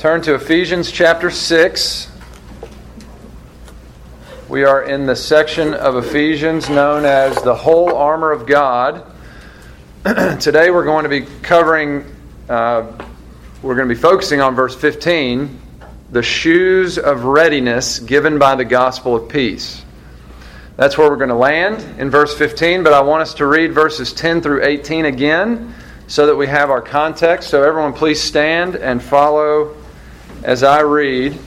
Turn to Ephesians chapter 6. We are in the section of Ephesians known as the whole armor of God. Today we're going to be covering, uh, we're going to be focusing on verse 15, the shoes of readiness given by the gospel of peace. That's where we're going to land in verse 15, but I want us to read verses 10 through 18 again so that we have our context. So, everyone, please stand and follow as I read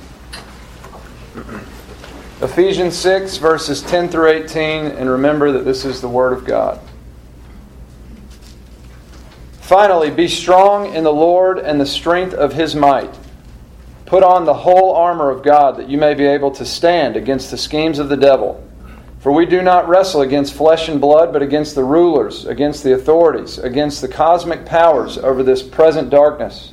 Ephesians 6, verses 10 through 18, and remember that this is the Word of God. Finally, be strong in the Lord and the strength of His might. Put on the whole armor of God that you may be able to stand against the schemes of the devil. For we do not wrestle against flesh and blood, but against the rulers, against the authorities, against the cosmic powers over this present darkness,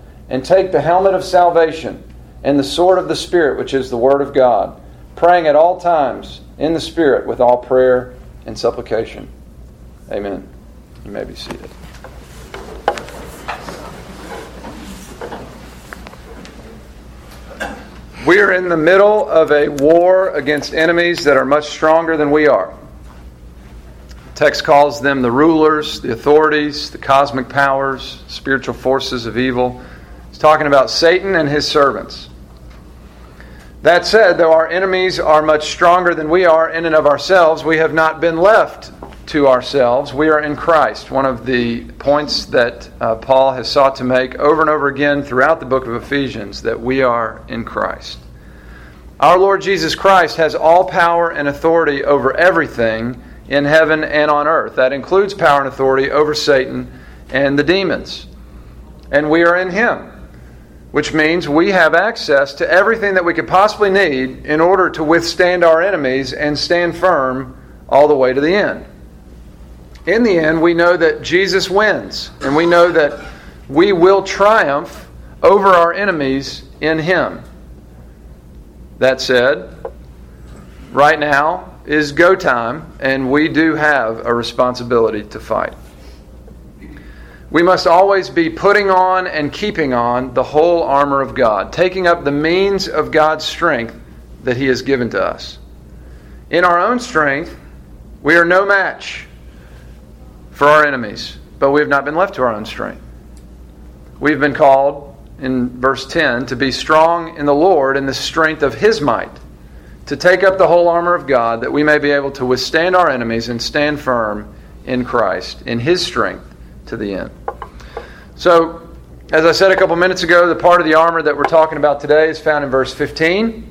and take the helmet of salvation and the sword of the Spirit, which is the Word of God, praying at all times in the Spirit with all prayer and supplication. Amen. You may be seated. We are in the middle of a war against enemies that are much stronger than we are. The text calls them the rulers, the authorities, the cosmic powers, spiritual forces of evil. Talking about Satan and his servants. That said, though our enemies are much stronger than we are in and of ourselves, we have not been left to ourselves. We are in Christ. One of the points that uh, Paul has sought to make over and over again throughout the book of Ephesians that we are in Christ. Our Lord Jesus Christ has all power and authority over everything in heaven and on earth. That includes power and authority over Satan and the demons. And we are in Him, which means we have access to everything that we could possibly need in order to withstand our enemies and stand firm all the way to the end in the end, we know that Jesus wins, and we know that we will triumph over our enemies in Him. That said, right now is go time, and we do have a responsibility to fight. We must always be putting on and keeping on the whole armor of God, taking up the means of God's strength that He has given to us. In our own strength, we are no match for our enemies, but we have not been left to our own strength. We've been called in verse 10 to be strong in the Lord in the strength of his might, to take up the whole armor of God that we may be able to withstand our enemies and stand firm in Christ, in his strength to the end. So, as I said a couple minutes ago, the part of the armor that we're talking about today is found in verse 15.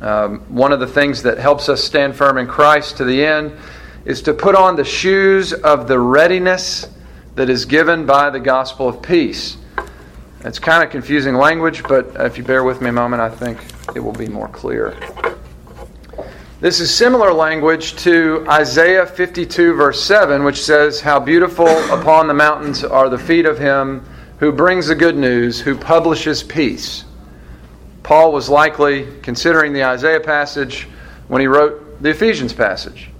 Um, one of the things that helps us stand firm in Christ to the end is to put on the shoes of the readiness that is given by the gospel of peace. It's kind of confusing language, but if you bear with me a moment, I think it will be more clear. This is similar language to Isaiah 52, verse 7, which says, How beautiful upon the mountains are the feet of him who brings the good news, who publishes peace. Paul was likely considering the Isaiah passage when he wrote the Ephesians passage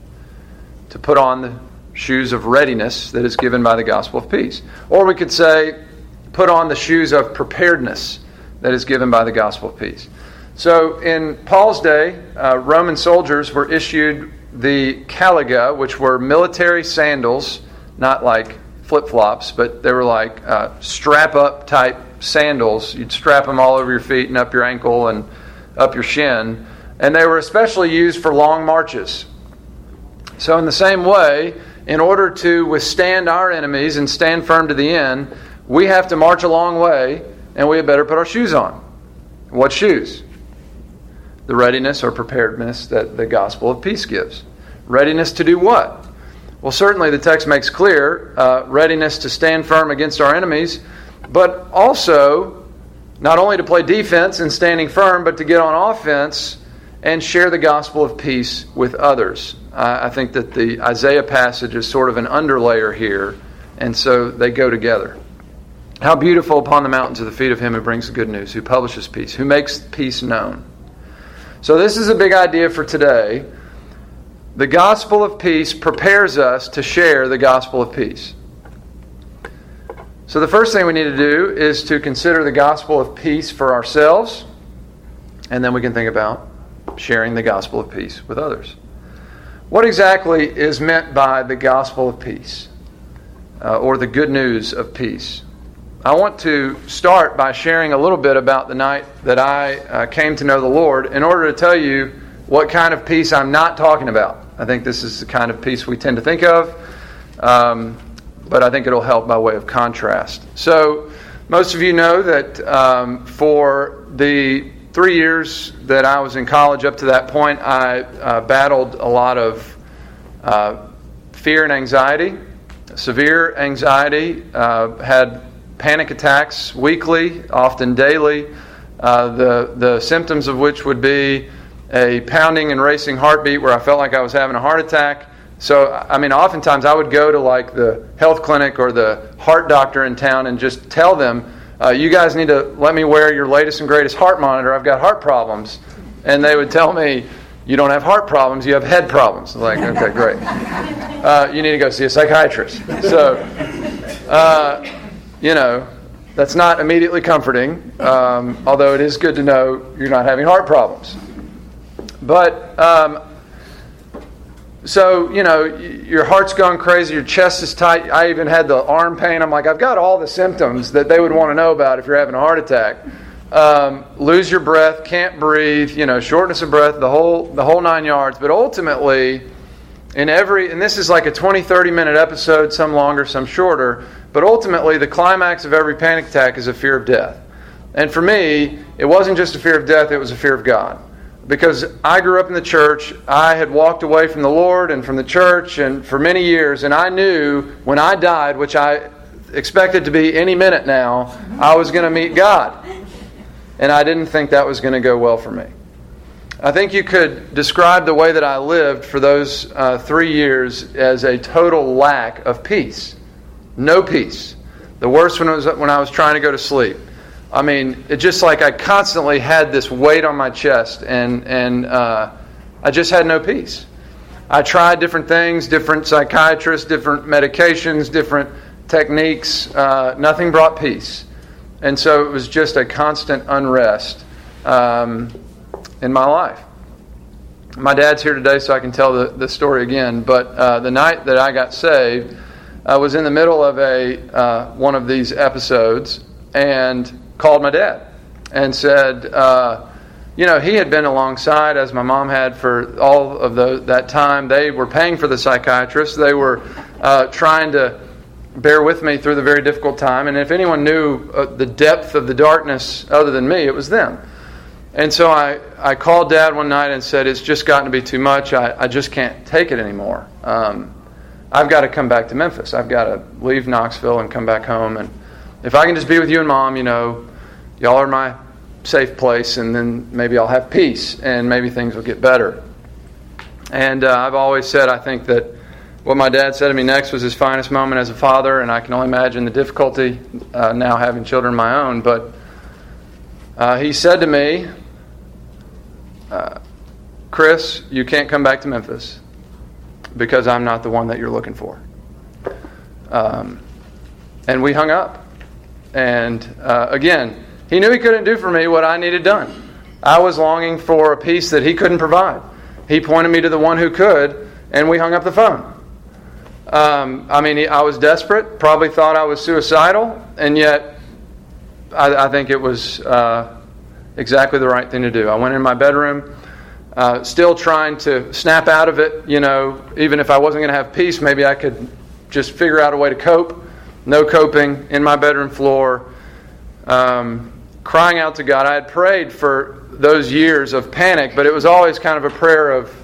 to put on the shoes of readiness that is given by the gospel of peace. Or we could say, put on the shoes of preparedness that is given by the gospel of peace. So in Paul's day, uh, Roman soldiers were issued the caliga, which were military sandals, not like flip flops, but they were like uh, strap up type sandals. You'd strap them all over your feet and up your ankle and up your shin. And they were especially used for long marches. So, in the same way, in order to withstand our enemies and stand firm to the end, we have to march a long way and we had better put our shoes on. What shoes? The readiness or preparedness that the gospel of peace gives. Readiness to do what? Well, certainly the text makes clear uh, readiness to stand firm against our enemies, but also not only to play defense and standing firm, but to get on offense and share the gospel of peace with others. I think that the Isaiah passage is sort of an underlayer here, and so they go together. How beautiful upon the mountains are the feet of him who brings the good news, who publishes peace, who makes peace known. So, this is a big idea for today. The gospel of peace prepares us to share the gospel of peace. So, the first thing we need to do is to consider the gospel of peace for ourselves, and then we can think about sharing the gospel of peace with others. What exactly is meant by the gospel of peace uh, or the good news of peace? I want to start by sharing a little bit about the night that I uh, came to know the Lord in order to tell you what kind of peace I'm not talking about. I think this is the kind of peace we tend to think of, um, but I think it'll help by way of contrast. So, most of you know that um, for the three years that I was in college up to that point, I uh, battled a lot of uh, fear and anxiety, severe anxiety, uh, had panic attacks weekly, often daily, uh, the, the symptoms of which would be a pounding and racing heartbeat where I felt like I was having a heart attack. So, I mean, oftentimes I would go to like the health clinic or the heart doctor in town and just tell them, uh, you guys need to let me wear your latest and greatest heart monitor. I've got heart problems. And they would tell me, you don't have heart problems, you have head problems. I'm like, okay, great. Uh, you need to go see a psychiatrist. So, uh, you know, that's not immediately comforting, um, although it is good to know you're not having heart problems. But, um, so, you know, your heart's going crazy, your chest is tight. I even had the arm pain. I'm like, I've got all the symptoms that they would want to know about if you're having a heart attack. Um, lose your breath, can't breathe, you know, shortness of breath, the whole, the whole nine yards. But ultimately, in every, and this is like a 20, 30 minute episode, some longer, some shorter, but ultimately, the climax of every panic attack is a fear of death. And for me, it wasn't just a fear of death, it was a fear of God. Because I grew up in the church, I had walked away from the Lord and from the church and for many years, and I knew when I died, which I expected to be any minute now, I was going to meet God. And I didn't think that was going to go well for me. I think you could describe the way that I lived for those uh, three years as a total lack of peace. No peace. The worst was when I was trying to go to sleep. I mean, it just like I constantly had this weight on my chest, and and uh, I just had no peace. I tried different things, different psychiatrists, different medications, different techniques. Uh, nothing brought peace, and so it was just a constant unrest um, in my life. My dad's here today, so I can tell the, the story again. But uh, the night that I got saved I was in the middle of a uh, one of these episodes and called my dad and said, uh, you know, he had been alongside as my mom had for all of the, that time. They were paying for the psychiatrist. They were uh, trying to bear with me through the very difficult time. And if anyone knew uh, the depth of the darkness other than me, it was them. And so I, I called dad one night and said, It's just gotten to be too much. I, I just can't take it anymore. Um, I've got to come back to Memphis. I've got to leave Knoxville and come back home. And if I can just be with you and mom, you know, y'all are my safe place, and then maybe I'll have peace and maybe things will get better. And uh, I've always said, I think that what my dad said to me next was his finest moment as a father, and I can only imagine the difficulty uh, now having children of my own. But uh, he said to me, uh, Chris, you can't come back to Memphis because I'm not the one that you're looking for. Um, and we hung up. And uh, again, he knew he couldn't do for me what I needed done. I was longing for a peace that he couldn't provide. He pointed me to the one who could, and we hung up the phone. Um, I mean, I was desperate, probably thought I was suicidal, and yet I, I think it was uh, exactly the right thing to do. I went in my bedroom. Uh, still trying to snap out of it. You know, even if I wasn't going to have peace, maybe I could just figure out a way to cope. No coping in my bedroom floor, um, crying out to God. I had prayed for those years of panic, but it was always kind of a prayer of,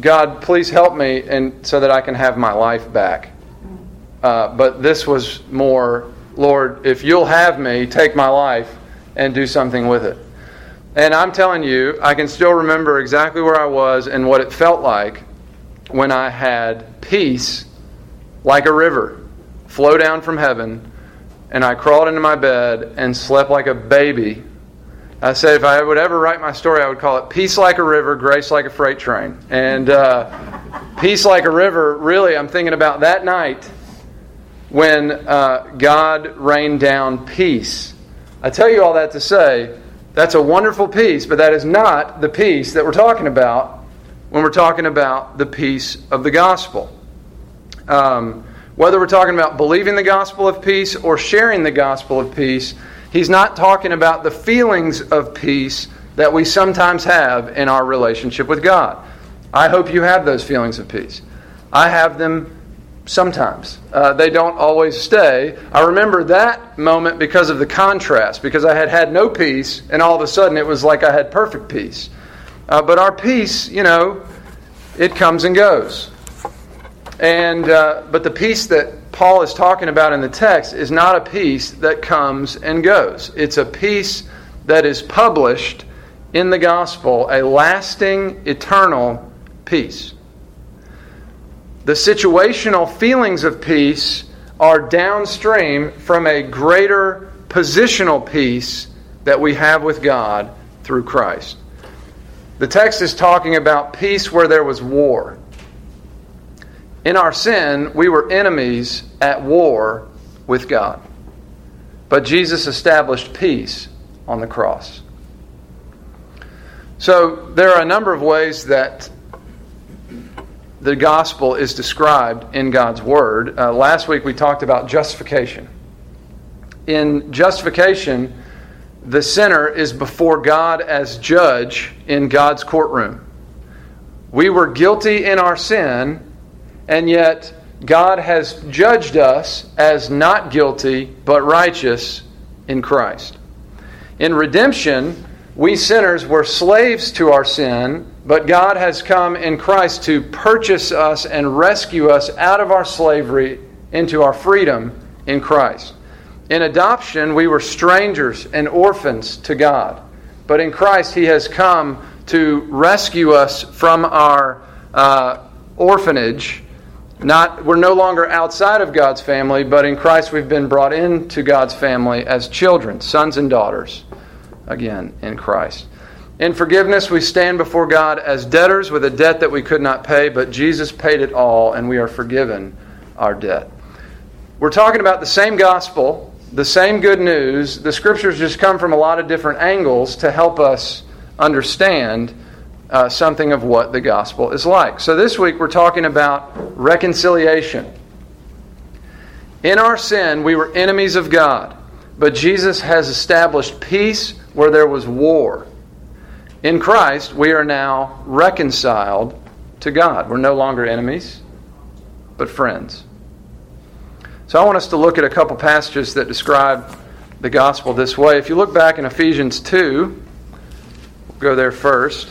God, please help me, and so that I can have my life back. Uh, but this was more Lord, if you'll have me, take my life and do something with it. And I'm telling you, I can still remember exactly where I was and what it felt like when I had peace like a river flow down from heaven, and I crawled into my bed and slept like a baby. I said, if I would ever write my story, I would call it Peace Like a River, Grace Like a Freight Train. And uh, Peace Like a River, really, I'm thinking about that night when uh, God rained down peace. I tell you all that to say, that's a wonderful peace, but that is not the peace that we're talking about when we're talking about the peace of the gospel. Um, whether we're talking about believing the gospel of peace or sharing the gospel of peace, he's not talking about the feelings of peace that we sometimes have in our relationship with God. I hope you have those feelings of peace. I have them sometimes. Uh, they don't always stay. I remember that moment because of the contrast, because I had had no peace, and all of a sudden it was like I had perfect peace. Uh, but our peace, you know, it comes and goes. And uh, but the peace that Paul is talking about in the text is not a peace that comes and goes. It's a peace that is published in the gospel, a lasting, eternal peace. The situational feelings of peace are downstream from a greater positional peace that we have with God through Christ. The text is talking about peace where there was war. In our sin, we were enemies at war with God. But Jesus established peace on the cross. So there are a number of ways that the gospel is described in God's Word. Uh, last week we talked about justification. In justification, the sinner is before God as judge in God's courtroom. We were guilty in our sin, and yet God has judged us as not guilty but righteous in Christ. In redemption, we sinners were slaves to our sin but God has come in Christ to purchase us and rescue us out of our slavery into our freedom in Christ. In adoption, we were strangers and orphans to God. But in Christ, He has come to rescue us from our uh, orphanage. Not, we're no longer outside of God's family, but in Christ we've been brought into God's family as children, sons and daughters, again, in Christ. In forgiveness, we stand before God as debtors with a debt that we could not pay, but Jesus paid it all, and we are forgiven our debt. We're talking about the same gospel, the same good news. The scriptures just come from a lot of different angles to help us understand uh, something of what the gospel is like. So this week, we're talking about reconciliation. In our sin, we were enemies of God, but Jesus has established peace where there was war. In Christ, we are now reconciled to God. We're no longer enemies, but friends. So I want us to look at a couple passages that describe the gospel this way. If you look back in Ephesians 2, we'll go there first.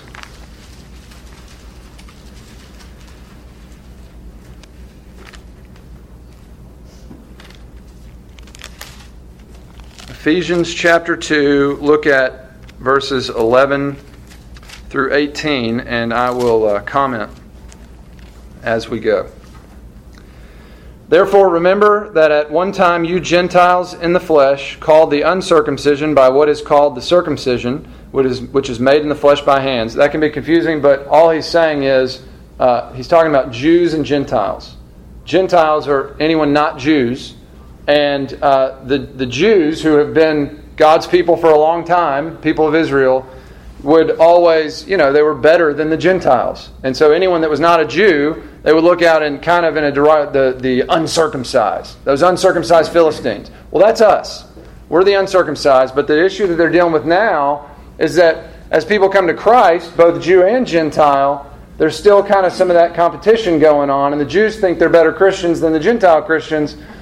Ephesians chapter 2, look at verses 11 through 18, and I will uh, comment as we go. Therefore, remember that at one time you Gentiles in the flesh, called the uncircumcision by what is called the circumcision, which is, which is made in the flesh by hands. That can be confusing, but all he's saying is uh, he's talking about Jews and Gentiles. Gentiles are anyone not Jews, and uh, the, the Jews who have been God's people for a long time, people of Israel, would always, you know, they were better than the Gentiles. And so anyone that was not a Jew, they would look out and kind of in a the, the uncircumcised, those uncircumcised Philistines. Well, that's us. We're the uncircumcised. But the issue that they're dealing with now is that as people come to Christ, both Jew and Gentile, there's still kind of some of that competition going on. And the Jews think they're better Christians than the Gentile Christians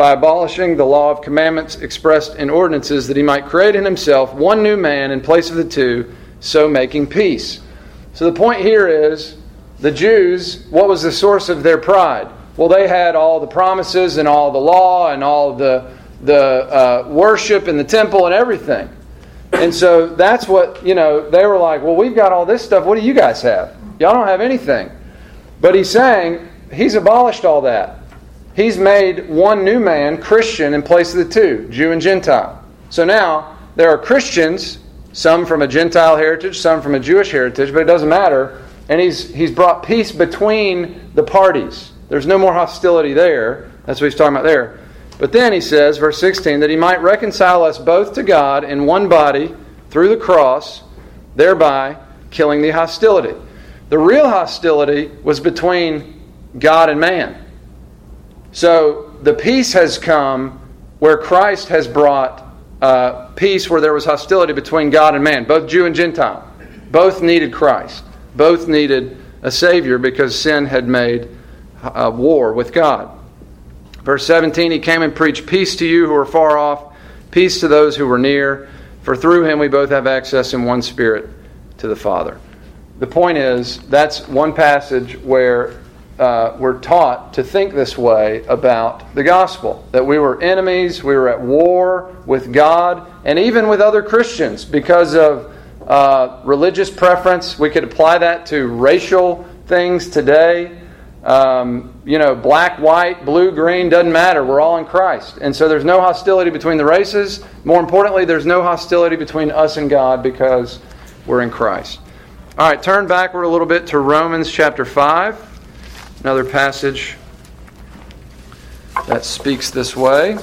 by abolishing the law of commandments expressed in ordinances, that he might create in himself one new man in place of the two, so making peace. So the point here is the Jews, what was the source of their pride? Well, they had all the promises and all the law and all the, the uh, worship in the temple and everything. And so that's what, you know, they were like, well, we've got all this stuff. What do you guys have? Y'all don't have anything. But he's saying he's abolished all that. He's made one new man, Christian, in place of the two, Jew and Gentile. So now there are Christians, some from a Gentile heritage, some from a Jewish heritage, but it doesn't matter. And he's, he's brought peace between the parties. There's no more hostility there. That's what he's talking about there. But then he says, verse 16, that he might reconcile us both to God in one body through the cross, thereby killing the hostility. The real hostility was between God and man. So the peace has come where Christ has brought uh, peace where there was hostility between God and man, both Jew and Gentile. Both needed Christ. Both needed a Savior because sin had made a war with God. Verse 17 He came and preached peace to you who are far off, peace to those who were near, for through him we both have access in one spirit to the Father. The point is, that's one passage where uh, we're taught to think this way about the gospel that we were enemies, we were at war with God, and even with other Christians because of uh, religious preference. We could apply that to racial things today. Um, you know, black, white, blue, green, doesn't matter. We're all in Christ. And so there's no hostility between the races. More importantly, there's no hostility between us and God because we're in Christ. All right, turn backward a little bit to Romans chapter 5. Another passage that speaks this way.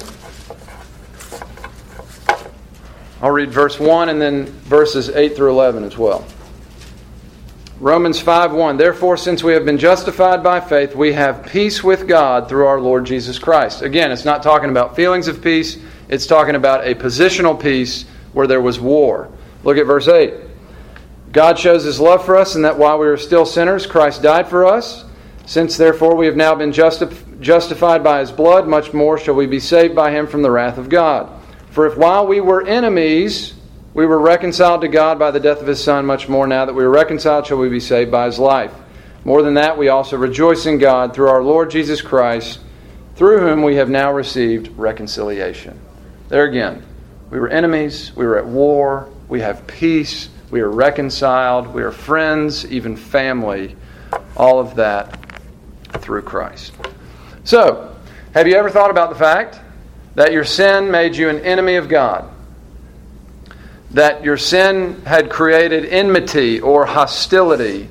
I'll read verse 1 and then verses 8 through 11 as well. Romans 5 1. Therefore, since we have been justified by faith, we have peace with God through our Lord Jesus Christ. Again, it's not talking about feelings of peace, it's talking about a positional peace where there was war. Look at verse 8. God shows his love for us in that while we were still sinners, Christ died for us. Since therefore we have now been justi- justified by his blood, much more shall we be saved by him from the wrath of God. For if while we were enemies, we were reconciled to God by the death of his Son, much more now that we are reconciled shall we be saved by his life. More than that, we also rejoice in God through our Lord Jesus Christ, through whom we have now received reconciliation. There again, we were enemies, we were at war, we have peace, we are reconciled, we are friends, even family. All of that through Christ. So, have you ever thought about the fact that your sin made you an enemy of God? That your sin had created enmity or hostility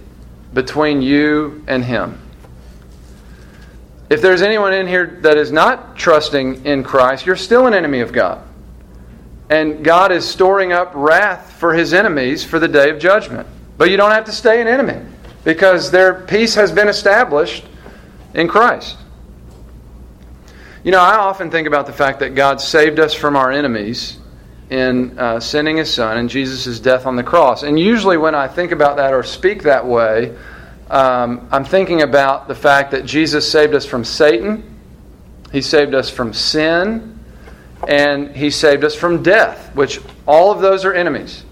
between you and Him? If there's anyone in here that is not trusting in Christ, you're still an enemy of God. And God is storing up wrath for His enemies for the day of judgment. But you don't have to stay an enemy because their peace has been established in Christ. You know, I often think about the fact that God saved us from our enemies in uh, sending His Son and Jesus' death on the cross. And usually, when I think about that or speak that way, um, I'm thinking about the fact that Jesus saved us from Satan, He saved us from sin, and He saved us from death, which all of those are enemies.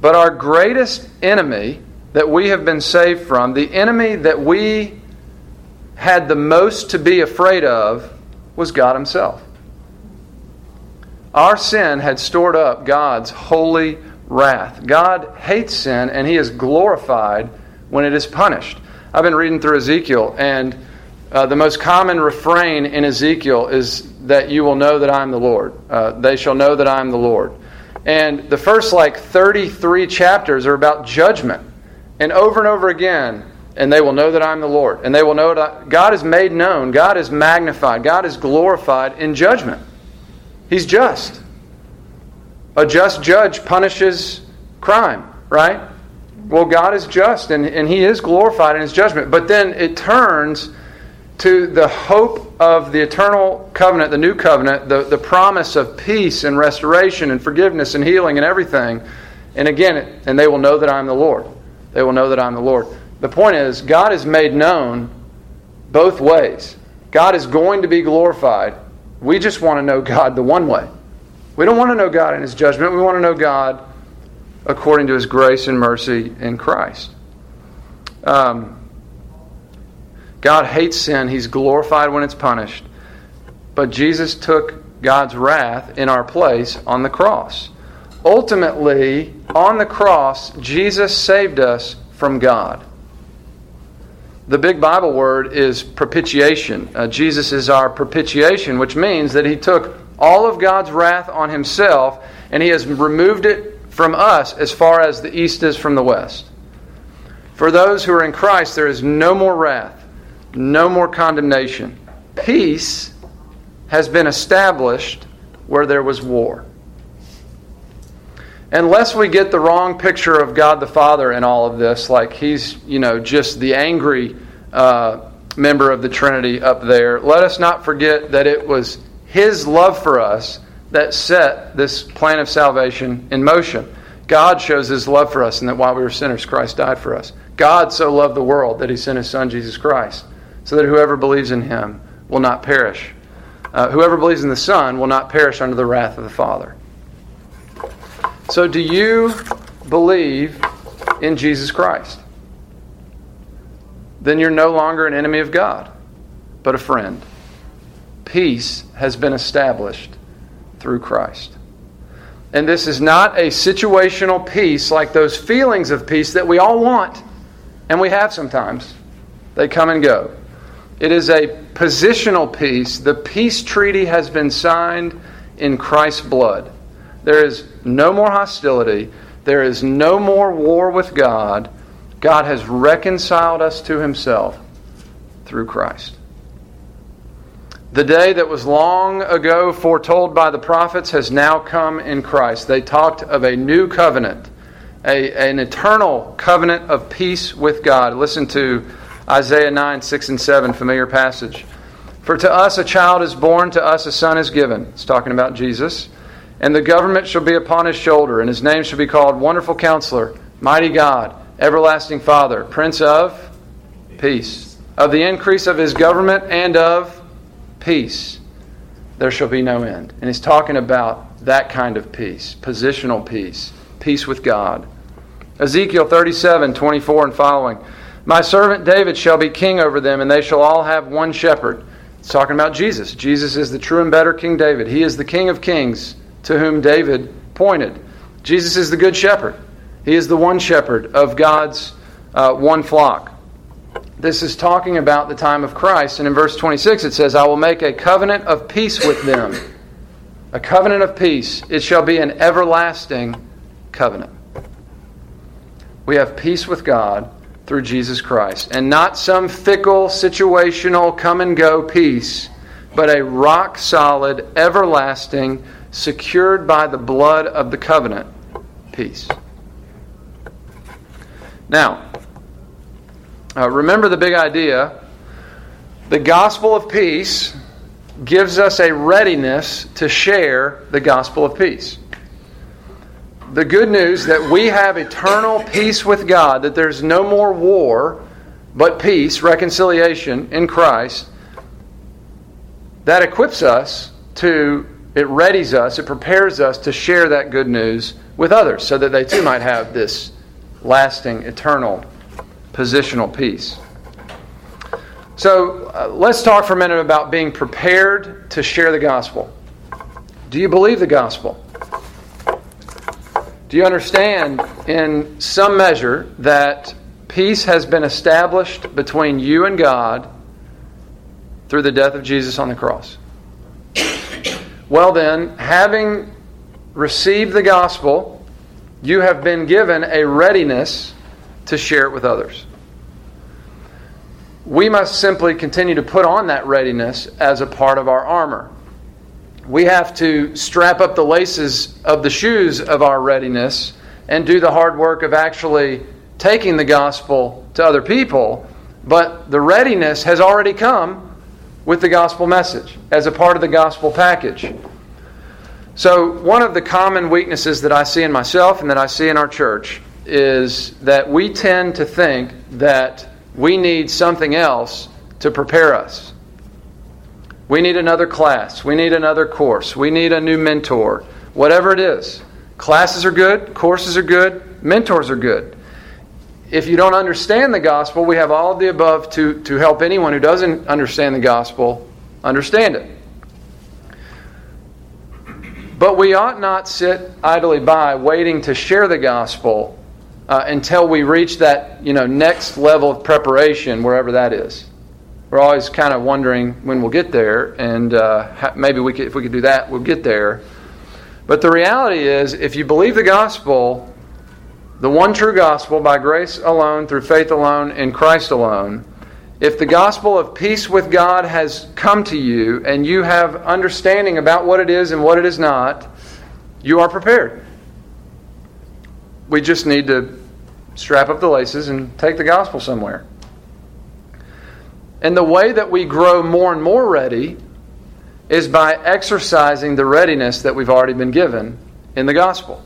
But our greatest enemy that we have been saved from, the enemy that we had the most to be afraid of was God Himself. Our sin had stored up God's holy wrath. God hates sin and He is glorified when it is punished. I've been reading through Ezekiel, and uh, the most common refrain in Ezekiel is that you will know that I am the Lord. Uh, they shall know that I am the Lord. And the first like 33 chapters are about judgment. And over and over again, and they will know that I'm the Lord. And they will know that God is made known, God is magnified, God is glorified in judgment. He's just. A just judge punishes crime, right? Well, God is just and, and He is glorified in His judgment. But then it turns to the hope of the eternal covenant, the new covenant, the, the promise of peace and restoration and forgiveness and healing and everything. And again, and they will know that I am the Lord. They will know that I am the Lord. The point is, God is made known both ways. God is going to be glorified. We just want to know God the one way. We don't want to know God in His judgment. We want to know God according to His grace and mercy in Christ. Um, God hates sin. He's glorified when it's punished. But Jesus took God's wrath in our place on the cross. Ultimately, on the cross, Jesus saved us from God. The big Bible word is propitiation. Uh, Jesus is our propitiation, which means that he took all of God's wrath on himself and he has removed it from us as far as the east is from the west. For those who are in Christ, there is no more wrath, no more condemnation. Peace has been established where there was war. Unless we get the wrong picture of God the Father in all of this, like he's, you know, just the angry uh, member of the Trinity up there, let us not forget that it was his love for us that set this plan of salvation in motion. God shows his love for us, and that while we were sinners, Christ died for us. God so loved the world that he sent his Son, Jesus Christ, so that whoever believes in him will not perish. Uh, whoever believes in the Son will not perish under the wrath of the Father. So, do you believe in Jesus Christ? Then you're no longer an enemy of God, but a friend. Peace has been established through Christ. And this is not a situational peace like those feelings of peace that we all want and we have sometimes. They come and go. It is a positional peace. The peace treaty has been signed in Christ's blood. There is no more hostility. There is no more war with God. God has reconciled us to himself through Christ. The day that was long ago foretold by the prophets has now come in Christ. They talked of a new covenant a, an eternal covenant of peace with God. Listen to Isaiah 9, 6 and 7, familiar passage. For to us a child is born, to us a son is given. It's talking about Jesus. And the government shall be upon his shoulder, and his name shall be called Wonderful Counselor, Mighty God, Everlasting Father, Prince of Peace. Of the increase of his government and of peace, there shall be no end. And he's talking about that kind of peace, positional peace peace with God. Ezekiel 37, 24 and following. My servant David shall be king over them, and they shall all have one shepherd. It's talking about Jesus. Jesus is the true and better King David. He is the King of kings to whom David pointed. Jesus is the good shepherd. He is the one shepherd of God's uh, one flock. This is talking about the time of Christ. And in verse 26, it says, I will make a covenant of peace with them. A covenant of peace. It shall be an everlasting covenant. We have peace with God through Jesus Christ, and not some fickle, situational, come and go peace, but a rock solid, everlasting, secured by the blood of the covenant peace. Now, uh, remember the big idea. The gospel of peace gives us a readiness to share the gospel of peace the good news that we have eternal peace with God, that there's no more war, but peace, reconciliation in Christ, that equips us to, it readies us, it prepares us to share that good news with others so that they too might have this lasting, eternal, positional peace. So uh, let's talk for a minute about being prepared to share the gospel. Do you believe the gospel? Do you understand in some measure that peace has been established between you and God through the death of Jesus on the cross? Well, then, having received the gospel, you have been given a readiness to share it with others. We must simply continue to put on that readiness as a part of our armor we have to strap up the laces of the shoes of our readiness and do the hard work of actually taking the gospel to other people. But the readiness has already come with the gospel message as a part of the gospel package. So, one of the common weaknesses that I see in myself and that I see in our church is that we tend to think that we need something else to prepare us. We need another class. We need another course. We need a new mentor. Whatever it is. Classes are good. Courses are good. Mentors are good. If you don't understand the gospel, we have all of the above to, to help anyone who doesn't understand the gospel understand it. But we ought not sit idly by waiting to share the gospel uh, until we reach that you know next level of preparation, wherever that is. We're always kind of wondering when we'll get there, and uh, maybe we could, if we could do that, we'll get there. But the reality is, if you believe the gospel, the one true gospel by grace alone, through faith alone, in Christ alone, if the gospel of peace with God has come to you and you have understanding about what it is and what it is not, you are prepared. We just need to strap up the laces and take the gospel somewhere. And the way that we grow more and more ready is by exercising the readiness that we've already been given in the gospel.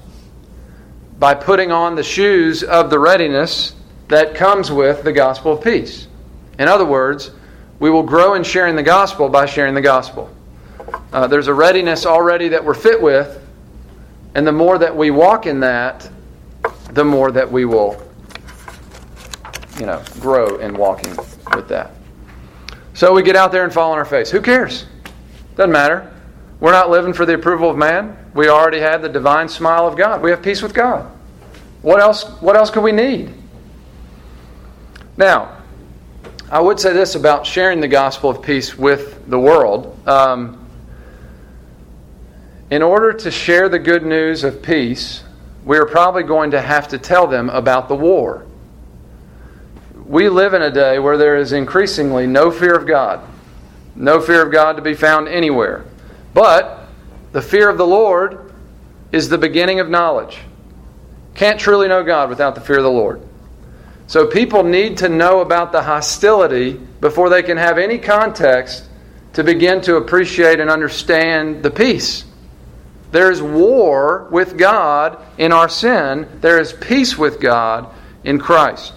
By putting on the shoes of the readiness that comes with the gospel of peace. In other words, we will grow in sharing the gospel by sharing the gospel. Uh, there's a readiness already that we're fit with, and the more that we walk in that, the more that we will, you know, grow in walking with that. So we get out there and fall on our face. Who cares? Doesn't matter. We're not living for the approval of man. We already have the divine smile of God. We have peace with God. What else? What else could we need? Now, I would say this about sharing the gospel of peace with the world. Um, in order to share the good news of peace, we are probably going to have to tell them about the war. We live in a day where there is increasingly no fear of God, no fear of God to be found anywhere. But the fear of the Lord is the beginning of knowledge. Can't truly know God without the fear of the Lord. So people need to know about the hostility before they can have any context to begin to appreciate and understand the peace. There is war with God in our sin, there is peace with God in Christ.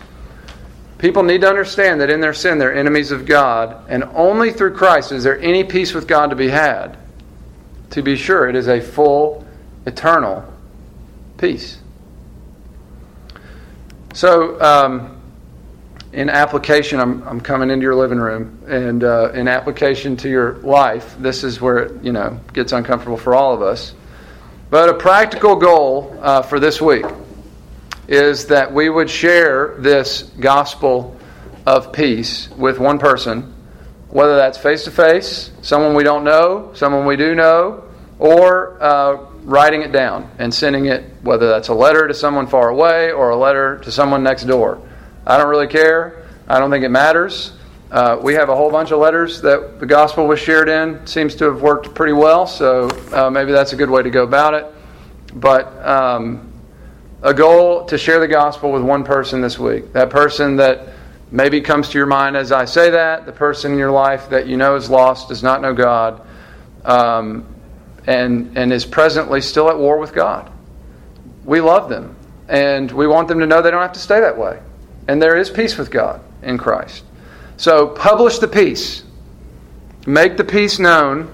People need to understand that in their sin they're enemies of God, and only through Christ is there any peace with God to be had. To be sure, it is a full, eternal peace. So, um, in application, I'm, I'm coming into your living room, and uh, in application to your life, this is where it you know gets uncomfortable for all of us. But a practical goal uh, for this week is that we would share this gospel of peace with one person, whether that's face to face, someone we don't know, someone we do know, or uh, writing it down and sending it, whether that's a letter to someone far away or a letter to someone next door. I don't really care. I don't think it matters. Uh, we have a whole bunch of letters that the gospel was shared in. Seems to have worked pretty well, so uh, maybe that's a good way to go about it. But um, a goal to share the gospel with one person this week. That person that maybe it comes to your mind as I say that, the person in your life that you know is lost, does not know God. Um, and, and is presently still at war with God. We love them, and we want them to know they don't have to stay that way. And there is peace with God in Christ. So publish the peace, make the peace known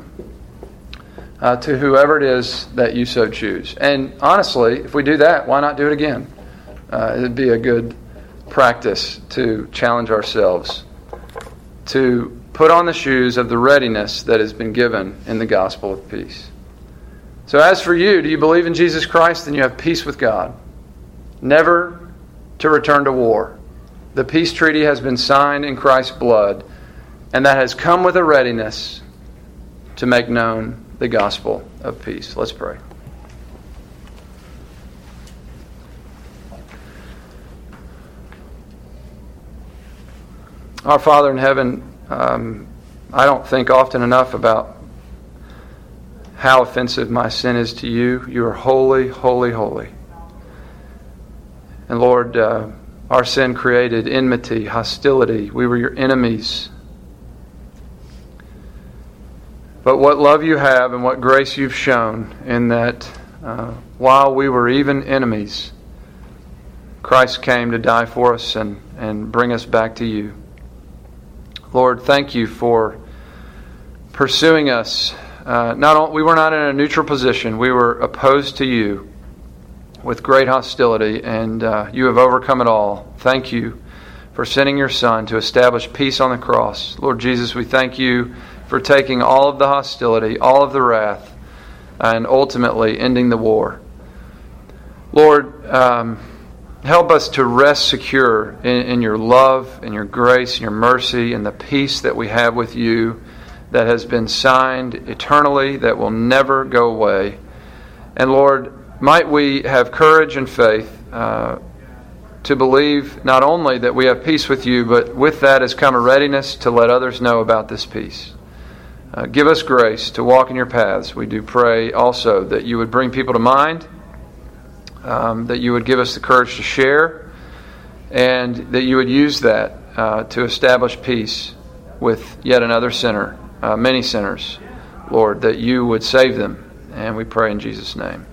uh, to whoever it is that you so choose. And honestly, if we do that, why not do it again? Uh, it'd be a good practice to challenge ourselves to put on the shoes of the readiness that has been given in the gospel of peace. So, as for you, do you believe in Jesus Christ? Then you have peace with God. Never to return to war. The peace treaty has been signed in Christ's blood, and that has come with a readiness to make known the gospel of peace. Let's pray. Our Father in heaven, um, I don't think often enough about how offensive my sin is to you. You are holy, holy, holy. And Lord, uh, our sin created enmity, hostility. We were your enemies. but what love you have and what grace you've shown in that uh, while we were even enemies, Christ came to die for us and, and bring us back to you. Lord, thank you for pursuing us. Uh, not we were not in a neutral position. We were opposed to you with great hostility, and uh, you have overcome it all. Thank you for sending your Son to establish peace on the cross. Lord Jesus, we thank you for taking all of the hostility, all of the wrath, and ultimately ending the war. Lord, um, help us to rest secure in, in your love and your grace and your mercy and the peace that we have with you that has been signed eternally, that will never go away. And Lord, might we have courage and faith uh, to believe not only that we have peace with you, but with that has come a readiness to let others know about this peace. Uh, give us grace to walk in your paths. We do pray also that you would bring people to mind, um, that you would give us the courage to share, and that you would use that uh, to establish peace with yet another sinner, uh, many sinners, Lord, that you would save them. And we pray in Jesus' name.